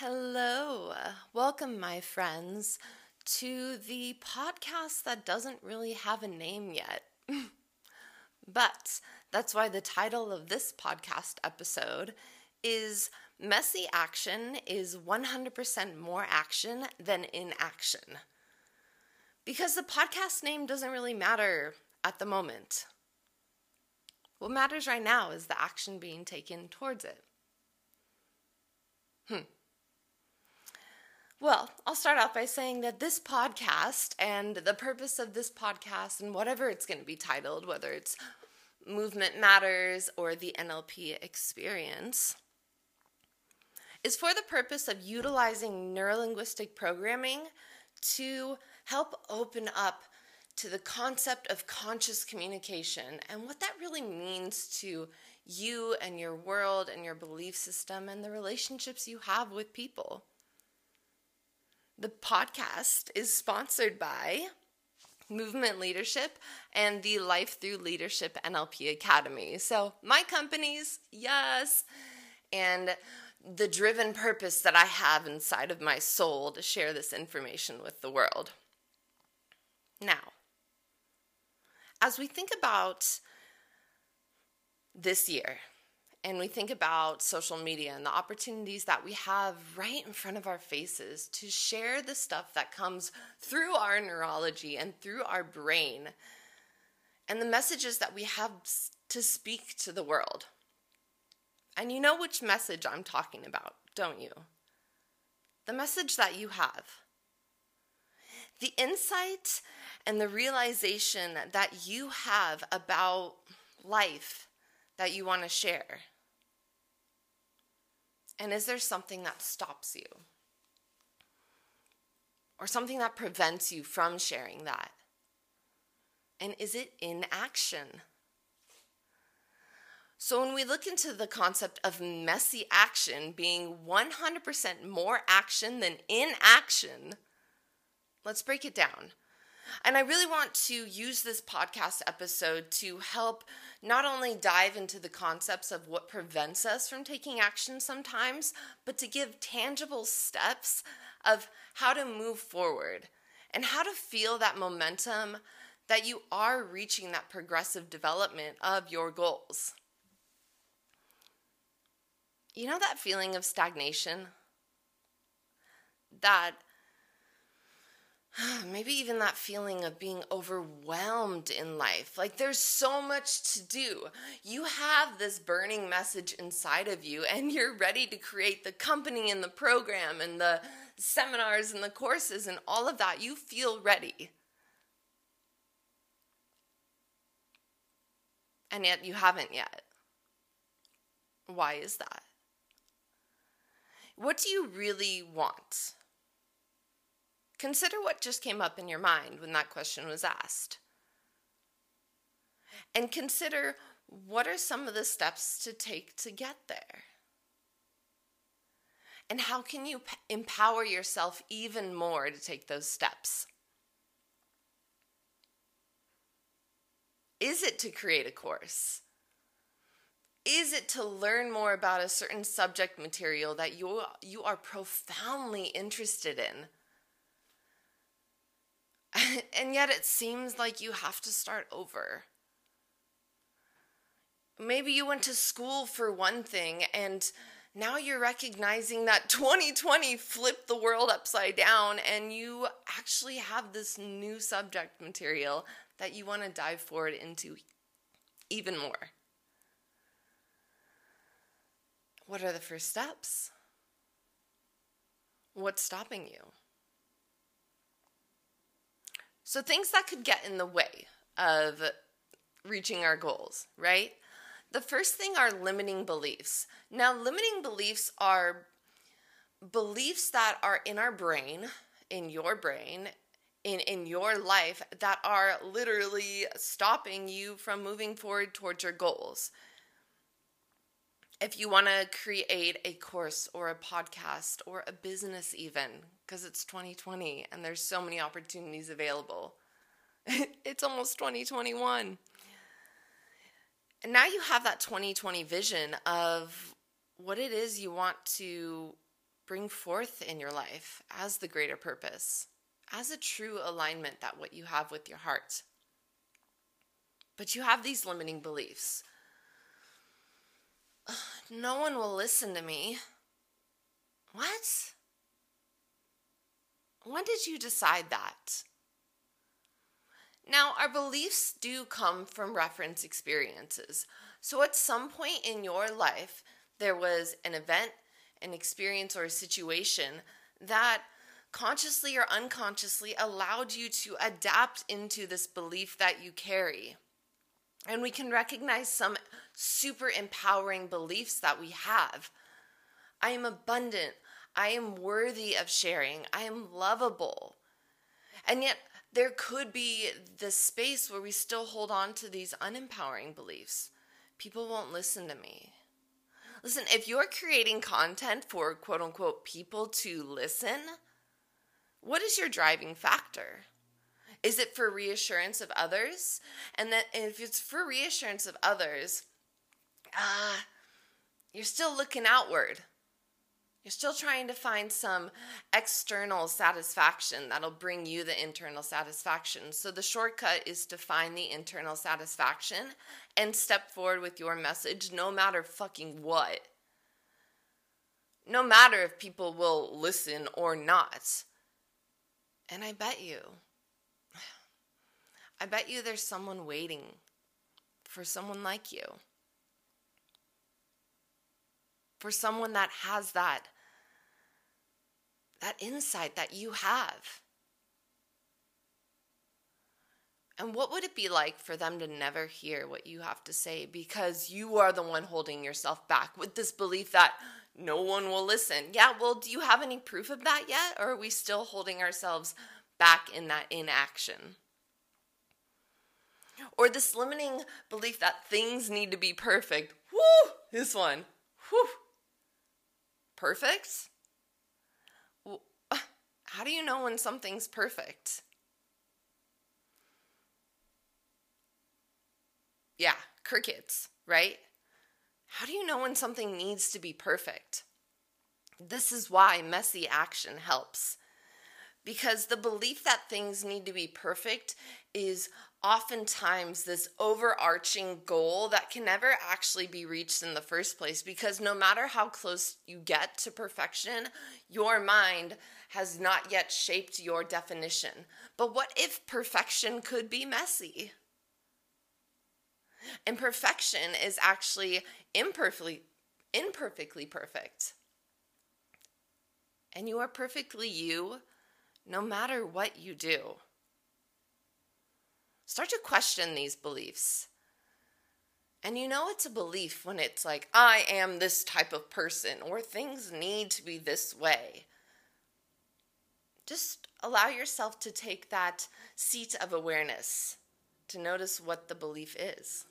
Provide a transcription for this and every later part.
Hello. Welcome, my friends, to the podcast that doesn't really have a name yet. but that's why the title of this podcast episode is Messy Action is 100% more action than inaction. Because the podcast name doesn't really matter at the moment. What matters right now is the action being taken towards it. Hmm. Well, I'll start off by saying that this podcast and the purpose of this podcast and whatever it's going to be titled, whether it's Movement Matters or the NLP Experience, is for the purpose of utilizing neurolinguistic programming to help open up to the concept of conscious communication and what that really means to you and your world and your belief system and the relationships you have with people. The podcast is sponsored by Movement Leadership and the Life Through Leadership NLP Academy. So, my companies, yes, and the driven purpose that I have inside of my soul to share this information with the world. Now, as we think about this year, and we think about social media and the opportunities that we have right in front of our faces to share the stuff that comes through our neurology and through our brain and the messages that we have to speak to the world. And you know which message I'm talking about, don't you? The message that you have. The insight and the realization that you have about life that you want to share? And is there something that stops you? Or something that prevents you from sharing that? And is it inaction? So, when we look into the concept of messy action being 100% more action than inaction, let's break it down. And I really want to use this podcast episode to help not only dive into the concepts of what prevents us from taking action sometimes, but to give tangible steps of how to move forward and how to feel that momentum that you are reaching that progressive development of your goals. You know that feeling of stagnation? That maybe even that feeling of being overwhelmed in life. Like there's so much to do. You have this burning message inside of you, and you're ready to create the company and the program and the seminars and the courses and all of that. You feel ready. And yet you haven't yet. Why is that? What do you really want? Consider what just came up in your mind when that question was asked. And consider what are some of the steps to take to get there? And how can you empower yourself even more to take those steps? Is it to create a course? Is it to learn more about a certain subject material that you, you are profoundly interested in? and yet it seems like you have to start over. Maybe you went to school for one thing and now you're recognizing that 2020 flipped the world upside down and you actually have this new subject material that you want to dive forward into even more. What are the first steps? What's stopping you? So, things that could get in the way of reaching our goals, right? The first thing are limiting beliefs. Now, limiting beliefs are beliefs that are in our brain, in your brain, in, in your life that are literally stopping you from moving forward towards your goals if you want to create a course or a podcast or a business even because it's 2020 and there's so many opportunities available it's almost 2021 and now you have that 2020 vision of what it is you want to bring forth in your life as the greater purpose, as a true alignment that what you have with your heart. But you have these limiting beliefs. No one will listen to me. What? When did you decide that? Now, our beliefs do come from reference experiences. So, at some point in your life, there was an event, an experience, or a situation that consciously or unconsciously allowed you to adapt into this belief that you carry. And we can recognize some super empowering beliefs that we have. I am abundant. I am worthy of sharing. I am lovable. And yet, there could be this space where we still hold on to these unempowering beliefs. People won't listen to me. Listen, if you're creating content for quote unquote people to listen, what is your driving factor? Is it for reassurance of others? And that if it's for reassurance of others, ah, uh, you're still looking outward. You're still trying to find some external satisfaction that'll bring you the internal satisfaction. So the shortcut is to find the internal satisfaction and step forward with your message no matter fucking what. No matter if people will listen or not. And I bet you, I bet you there's someone waiting for someone like you. For someone that has that that insight that you have. And what would it be like for them to never hear what you have to say because you are the one holding yourself back with this belief that no one will listen? Yeah, well, do you have any proof of that yet? Or are we still holding ourselves back in that inaction? Or this limiting belief that things need to be perfect. This one. Perfect? Uh, how do you know when something's perfect? Yeah, crickets, right? How do you know when something needs to be perfect? This is why messy action helps. Because the belief that things need to be perfect is oftentimes this overarching goal that can never actually be reached in the first place. Because no matter how close you get to perfection, your mind has not yet shaped your definition. But what if perfection could be messy? Imperfection is actually imperfectly imperfectly perfect. And you are perfectly you no matter what you do. Start to question these beliefs. And you know it's a belief when it's like, I am this type of person, or things need to be this way just allow yourself to take that seat of awareness to notice what the belief is.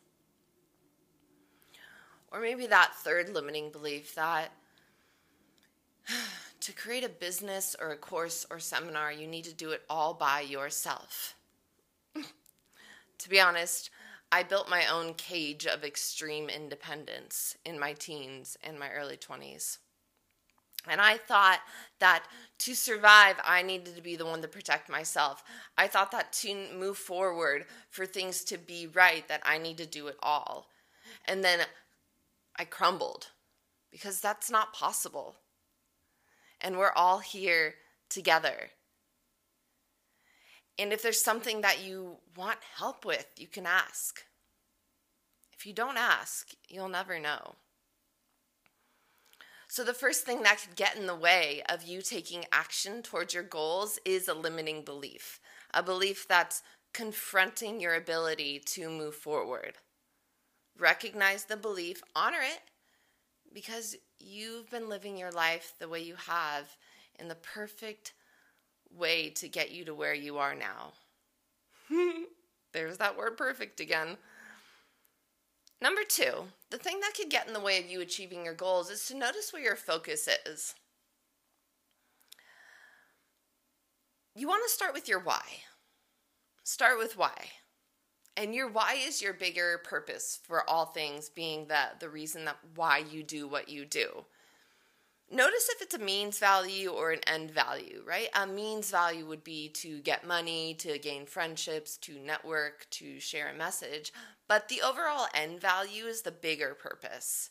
Or maybe that third limiting belief that to create a business or a course or seminar, you need to do it all by yourself. To be honest, I built my own cage of extreme independence in my teens and my early 20s. And I thought that to survive, I needed to be the one to protect myself. I thought that to move forward, for things to be right, that I need to do it all. And then I crumbled because that's not possible. And we're all here together. And if there's something that you want help with, you can ask. If you don't ask, you'll never know. So, the first thing that could get in the way of you taking action towards your goals is a limiting belief, a belief that's confronting your ability to move forward. Recognize the belief, honor it, because you've been living your life the way you have in the perfect way to get you to where you are now. There's that word perfect again. Number two, the thing that could get in the way of you achieving your goals is to notice where your focus is. You want to start with your why. Start with why. And your why is your bigger purpose for all things, being the, the reason that why you do what you do. Notice if it's a means value or an end value, right? A means value would be to get money, to gain friendships, to network, to share a message. But the overall end value is the bigger purpose,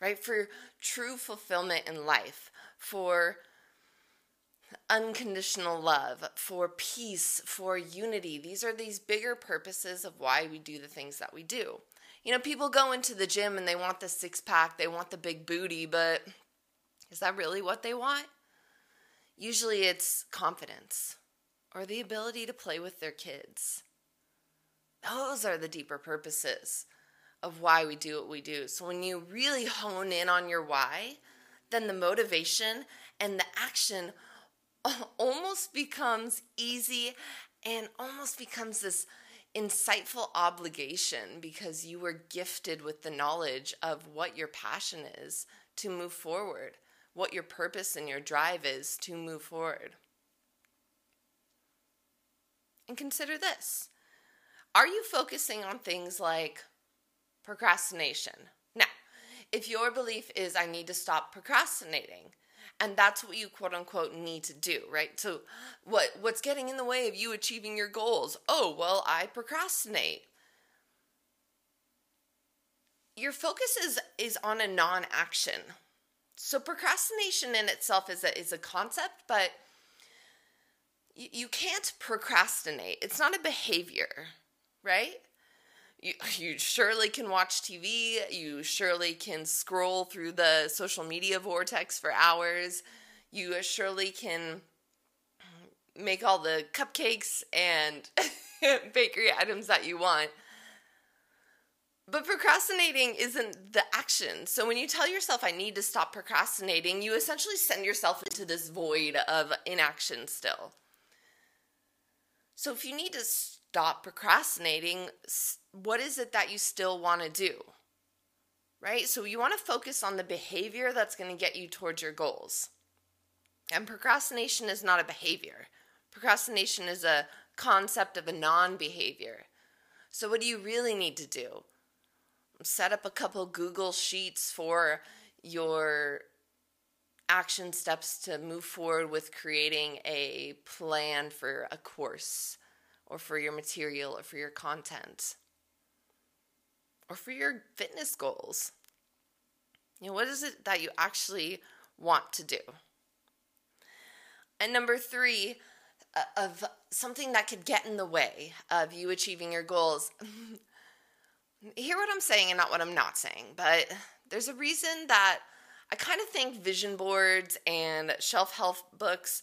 right? For true fulfillment in life, for unconditional love, for peace, for unity. These are these bigger purposes of why we do the things that we do. You know, people go into the gym and they want the six pack, they want the big booty, but is that really what they want? Usually it's confidence or the ability to play with their kids. Those are the deeper purposes of why we do what we do. So when you really hone in on your why, then the motivation and the action almost becomes easy and almost becomes this insightful obligation because you were gifted with the knowledge of what your passion is to move forward, what your purpose and your drive is to move forward. And consider this. Are you focusing on things like procrastination? Now, if your belief is, I need to stop procrastinating, and that's what you quote unquote need to do right? So what what's getting in the way of you achieving your goals? Oh well i procrastinate. Your focus is is on a non-action so procrastination in itself is a is a concept but you, you can't procrastinate it's not a behavior right you, you surely can watch TV. You surely can scroll through the social media vortex for hours. You surely can make all the cupcakes and bakery items that you want. But procrastinating isn't the action. So when you tell yourself, I need to stop procrastinating, you essentially send yourself into this void of inaction still. So if you need to stop procrastinating, what is it that you still want to do? Right? So you want to focus on the behavior that's going to get you towards your goals. And procrastination is not a behavior, procrastination is a concept of a non behavior. So, what do you really need to do? Set up a couple Google Sheets for your action steps to move forward with creating a plan for a course or for your material or for your content or for your fitness goals. You know, what is it that you actually want to do? And number three, uh, of something that could get in the way of you achieving your goals. Hear what I'm saying and not what I'm not saying, but there's a reason that I kind of think vision boards and shelf health books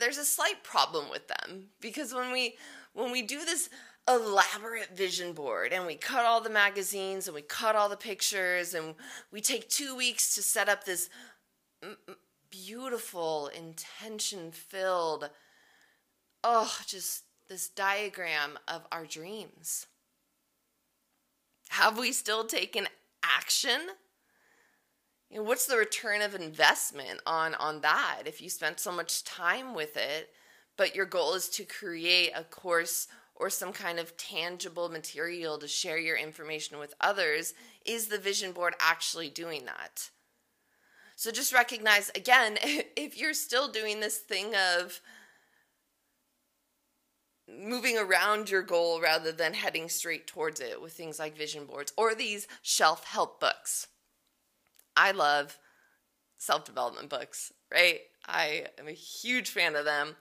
there's a slight problem with them. Because when we when we do this elaborate vision board and we cut all the magazines and we cut all the pictures and we take 2 weeks to set up this beautiful intention filled oh just this diagram of our dreams have we still taken action? You know, what's the return of investment on on that? If you spent so much time with it but your goal is to create a course or some kind of tangible material to share your information with others is the vision board actually doing that? So just recognize again if you're still doing this thing of moving around your goal rather than heading straight towards it with things like vision boards or these shelf help books I love self development books, right? I am a huge fan of them.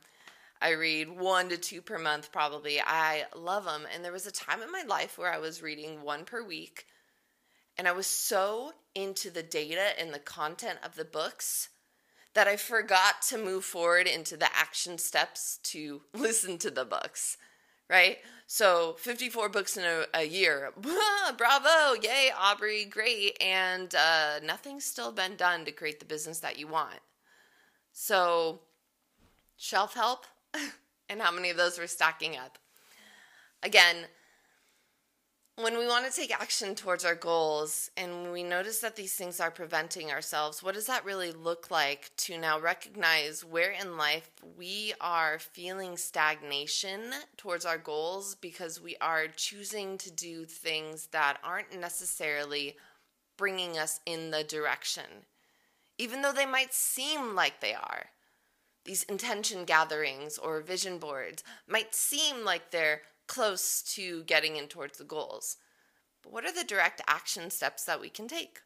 I read one to two per month, probably. I love them. And there was a time in my life where I was reading one per week, and I was so into the data and the content of the books that I forgot to move forward into the action steps to listen to the books right? So 54 books in a, a year. Bravo! Yay, Aubrey, great. And uh, nothing's still been done to create the business that you want. So, shelf help, and how many of those were stacking up? Again, when we want to take action towards our goals and we notice that these things are preventing ourselves, what does that really look like to now recognize where in life we are feeling stagnation towards our goals because we are choosing to do things that aren't necessarily bringing us in the direction? even though they might seem like they are. These intention gatherings or vision boards might seem like they're close to getting in towards the goals. But what are the direct action steps that we can take?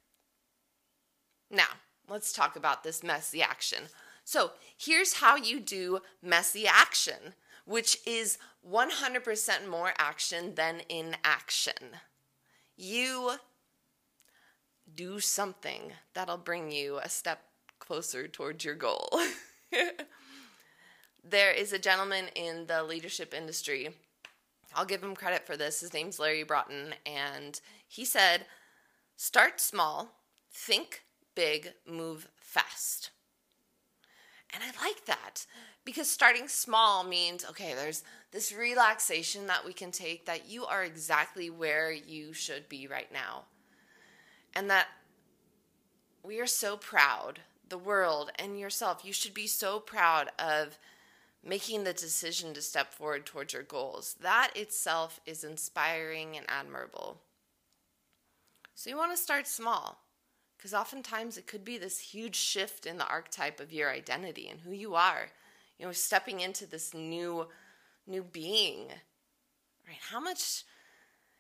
Now, let's talk about this messy action. So, here's how you do messy action, which is 100% more action than inaction. You do something that'll bring you a step closer towards your goal. there is a gentleman in the leadership industry. I'll give him credit for this. His name's Larry Broughton, and he said, Start small, think big, move fast. And I like that because starting small means okay, there's this relaxation that we can take that you are exactly where you should be right now. And that we are so proud, the world and yourself, you should be so proud of making the decision to step forward towards your goals. That itself is inspiring and admirable. So you want to start small. Because oftentimes it could be this huge shift in the archetype of your identity and who you are. You know, stepping into this new new being. Right? How much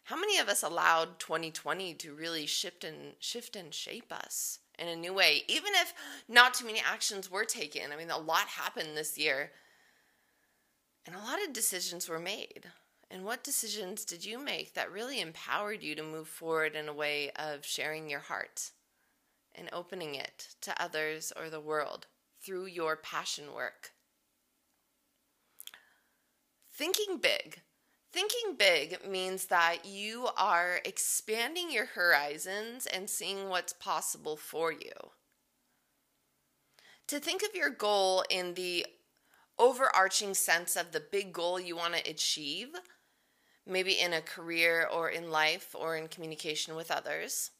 how many of us allowed 2020 to really shift and shift and shape us in a new way? Even if not too many actions were taken. I mean, a lot happened this year. And a lot of decisions were made. And what decisions did you make that really empowered you to move forward in a way of sharing your heart? and opening it to others or the world through your passion work. Thinking big. Thinking big means that you are expanding your horizons and seeing what's possible for you. To think of your goal in the overarching sense of the big goal you want to achieve, maybe in a career or in life or in communication with others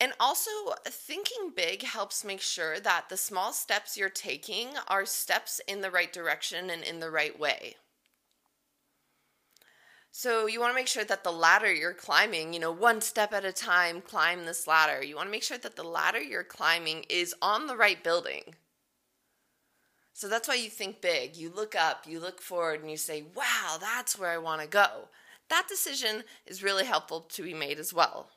and also, thinking big helps make sure that the small steps you're taking are steps in the right direction and in the right way. So, you want to make sure that the ladder you're climbing, you know, one step at a time, climb this ladder. You want to make sure that the ladder you're climbing is on the right building. So, that's why you think big. You look up, you look forward, and you say, wow, that's where I want to go. That decision is really helpful to be made as well.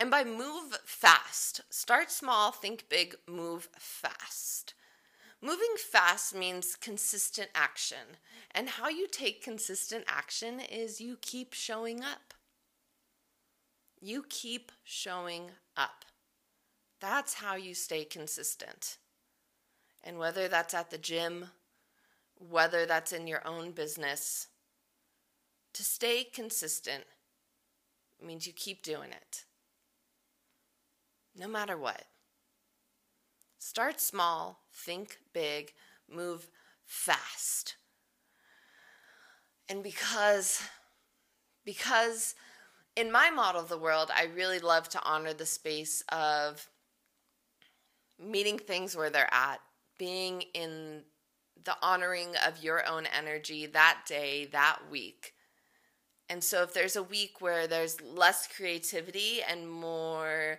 And by move fast, start small, think big, move fast. Moving fast means consistent action. And how you take consistent action is you keep showing up. You keep showing up. That's how you stay consistent. And whether that's at the gym, whether that's in your own business, to stay consistent means you keep doing it no matter what. Start small, think big, move fast. And because because in my model of the world, I really love to honor the space of meeting things where they're at, being in the honoring of your own energy that day, that week. And so if there's a week where there's less creativity and more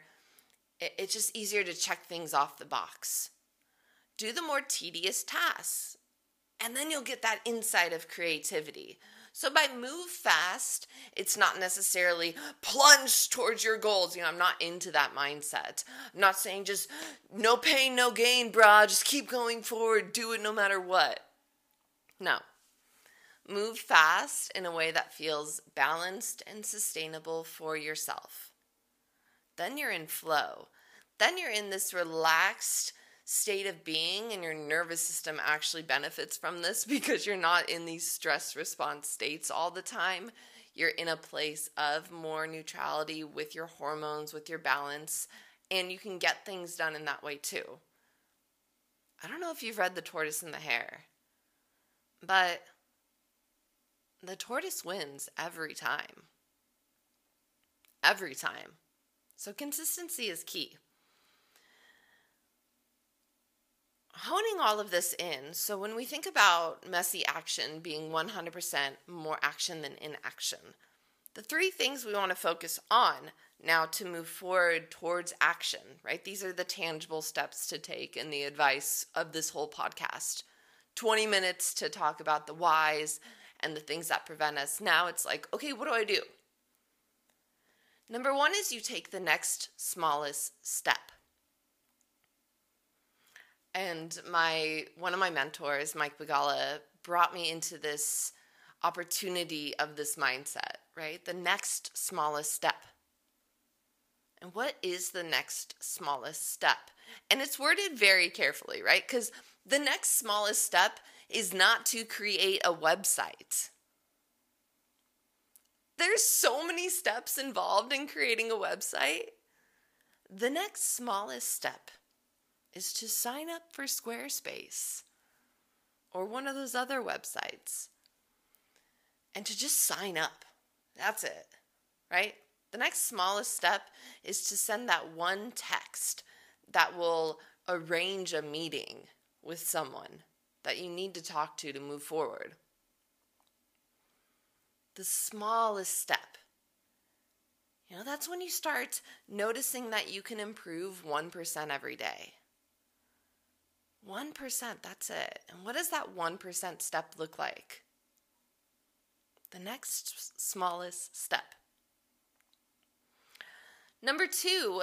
it's just easier to check things off the box. Do the more tedious tasks, and then you'll get that insight of creativity. So by move fast, it's not necessarily plunge towards your goals. You know, I'm not into that mindset. I'm not saying just no pain, no gain, brah. Just keep going forward, do it no matter what. No. Move fast in a way that feels balanced and sustainable for yourself. Then you're in flow then you're in this relaxed state of being and your nervous system actually benefits from this because you're not in these stress response states all the time. You're in a place of more neutrality with your hormones, with your balance, and you can get things done in that way too. I don't know if you've read The Tortoise and the Hare, but the tortoise wins every time. Every time. So consistency is key. Honing all of this in. So when we think about messy action being 100% more action than inaction, The three things we want to focus on now to move forward towards action, right? These are the tangible steps to take in the advice of this whole podcast. 20 minutes to talk about the whys and the things that prevent us. Now it's like, okay, what do I do? Number one is you take the next smallest step. And my one of my mentors, Mike Bagala, brought me into this opportunity of this mindset, right? The next smallest step. And what is the next smallest step? And it's worded very carefully, right? Because the next smallest step is not to create a website. There's so many steps involved in creating a website. The next smallest step is to sign up for Squarespace or one of those other websites and to just sign up. That's it, right? The next smallest step is to send that one text that will arrange a meeting with someone that you need to talk to to move forward. The smallest step. You know, that's when you start noticing that you can improve 1% every day. 1%, that's it. And what does that 1% step look like? The next smallest step. Number two,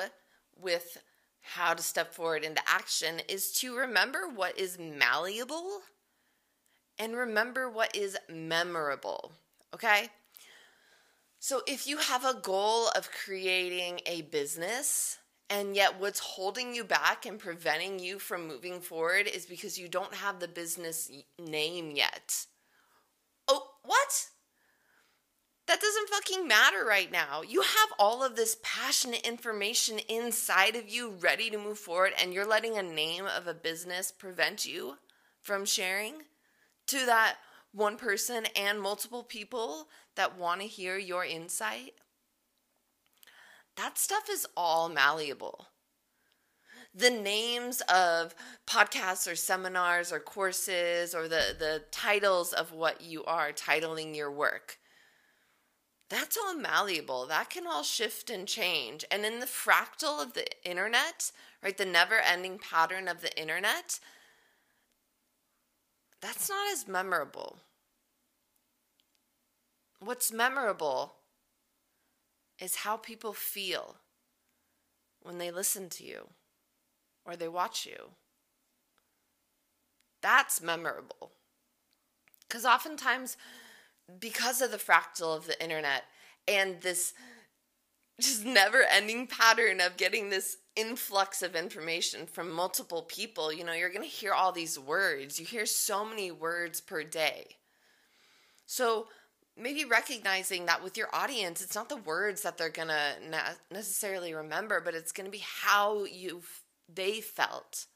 with how to step forward into action, is to remember what is malleable and remember what is memorable. Okay? So if you have a goal of creating a business, and yet what's holding you back and preventing you from moving forward is because you don't have the business name yet. Oh, what? That doesn't fucking matter right now. You have all of this passionate information inside of you ready to move forward, and you're letting a name of a business prevent you from sharing to that one person and multiple people that want to hear your insight. That stuff is all malleable. The names of podcasts or seminars or courses or the, the titles of what you are titling your work that's all malleable. That can all shift and change. And in the fractal of the internet, right, the never ending pattern of the internet, that's not as memorable. What's memorable is how people feel when they listen to you or they watch you. That's memorable. Because oftentimes, because of the fractal of the internet and this just never ending pattern of getting this influx of information from multiple people, you know, you're going to hear all these words. You hear so many words per day. So, maybe recognizing that with your audience, it's not the words that they're to necessarily remember, but it's to be how you they felt.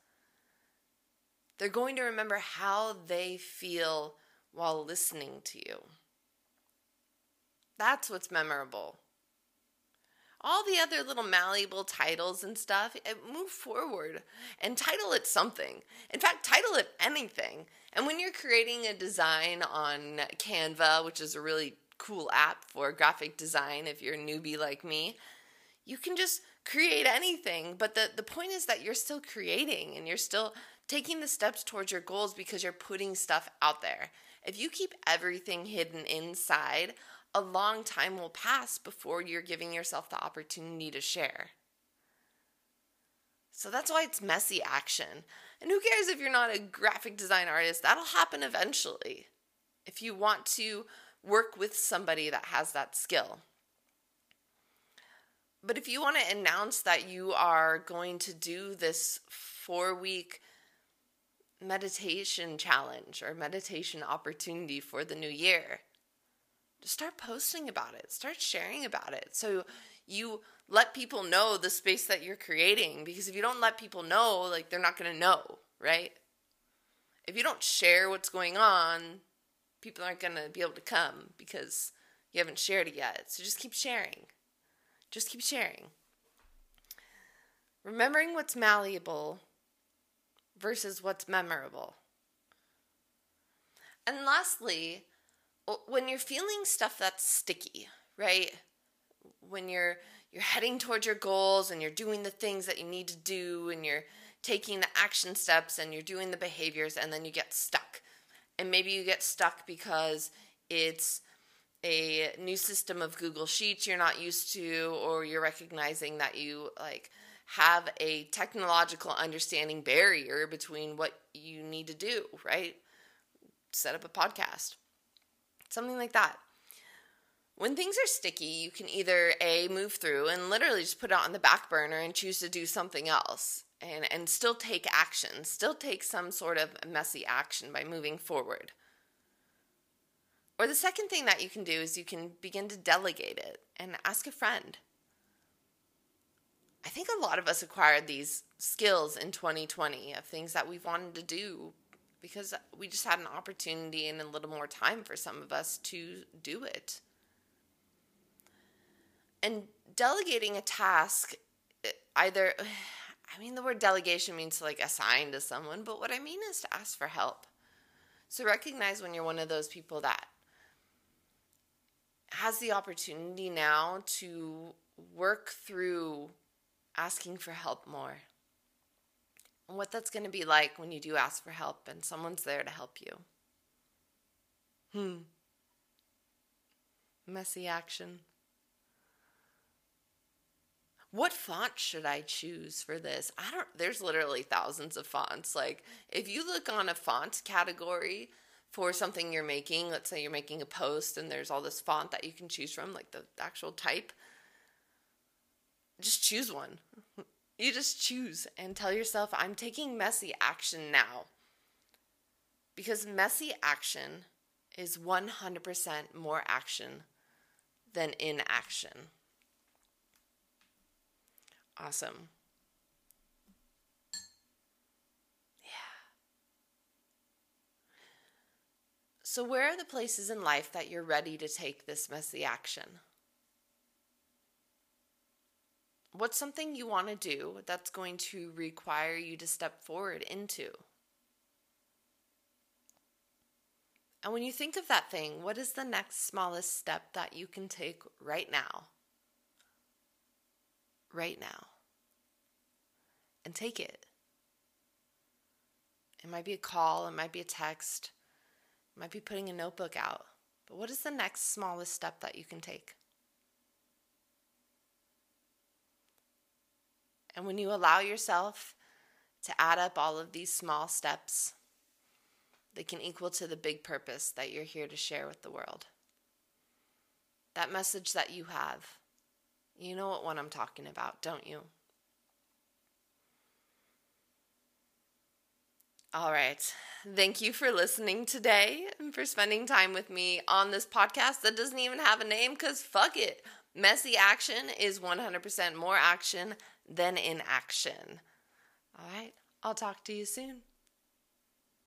They're going to remember how they feel while listening to you. That's what's memorable. All the other little malleable titles and stuff, eh, move forward and title it something. In fact, title it anything. And when you're creating a design on Canva, which is a really cool app for graphic design if you're a newbie like me, you can just create anything. But the, the point is that you're still creating and you're still taking the steps towards your goals because you're putting stuff out there. If you keep everything hidden inside, a long time will pass before you're giving yourself the opportunity to share. So that's why it's messy action. And who cares if you're not a graphic design artist? That'll happen eventually if you want to work with somebody that has that skill. But if you want to announce that you are going to do this four week meditation challenge or meditation opportunity for the new year, just start posting about it, start sharing about it. So you let people know the space that you're creating because if you don't let people know, like they're not going to know, right? If you don't share what's going on, people aren't going to be able to come because you haven't shared it yet. So just keep sharing. Just keep sharing. Remembering what's malleable versus what's memorable. And lastly, when you're feeling stuff that's sticky, right? When you're you're heading towards your goals and you're doing the things that you need to do and you're taking the action steps and you're doing the behaviors and then you get stuck. And maybe you get stuck because it's a new system of Google Sheets you're not used to or you're recognizing that you like have a technological understanding barrier between what you need to do, right? Set up a podcast. Something like that. When things are sticky, you can either A, move through and literally just put it on the back burner and choose to do something else and, and still take action, still take some sort of messy action by moving forward. Or the second thing that you can do is you can begin to delegate it and ask a friend. I think a lot of us acquired these skills in 2020 of things that we've wanted to do because we just had an opportunity and a little more time for some of us to do it. And delegating a task, either, I mean, the word delegation means to like assign to someone, but what I mean is to ask for help. So recognize when you're one of those people that has the opportunity now to work through asking for help more. And what that's going to be like when you do ask for help and someone's there to help you. Hmm. Messy action. What font should I choose for this? I don't there's literally thousands of fonts. Like if you look on a font category for something you're making, let's say you're making a post and there's all this font that you can choose from, like the actual type, just choose one. You just choose and tell yourself, I'm taking messy action now. Because messy action is 100% more action than inaction. Awesome. Yeah. So, where are the places in life that you're ready to take this messy action? What's something you want to do that's going to require you to step forward into? And when you think of that thing, what is the next smallest step that you can take right now? Right now and take it. It might be a call, it might be a text, it might be putting a notebook out. But what is the next smallest step that you can take? And when you allow yourself to add up all of these small steps, they can equal to the big purpose that you're here to share with the world. That message that you have you know what one I'm talking about, don't you? All right. Thank you for listening today and for spending time with me on this podcast that doesn't even have a name because fuck it. Messy action is 100% more action than inaction. All right. I'll talk to you soon.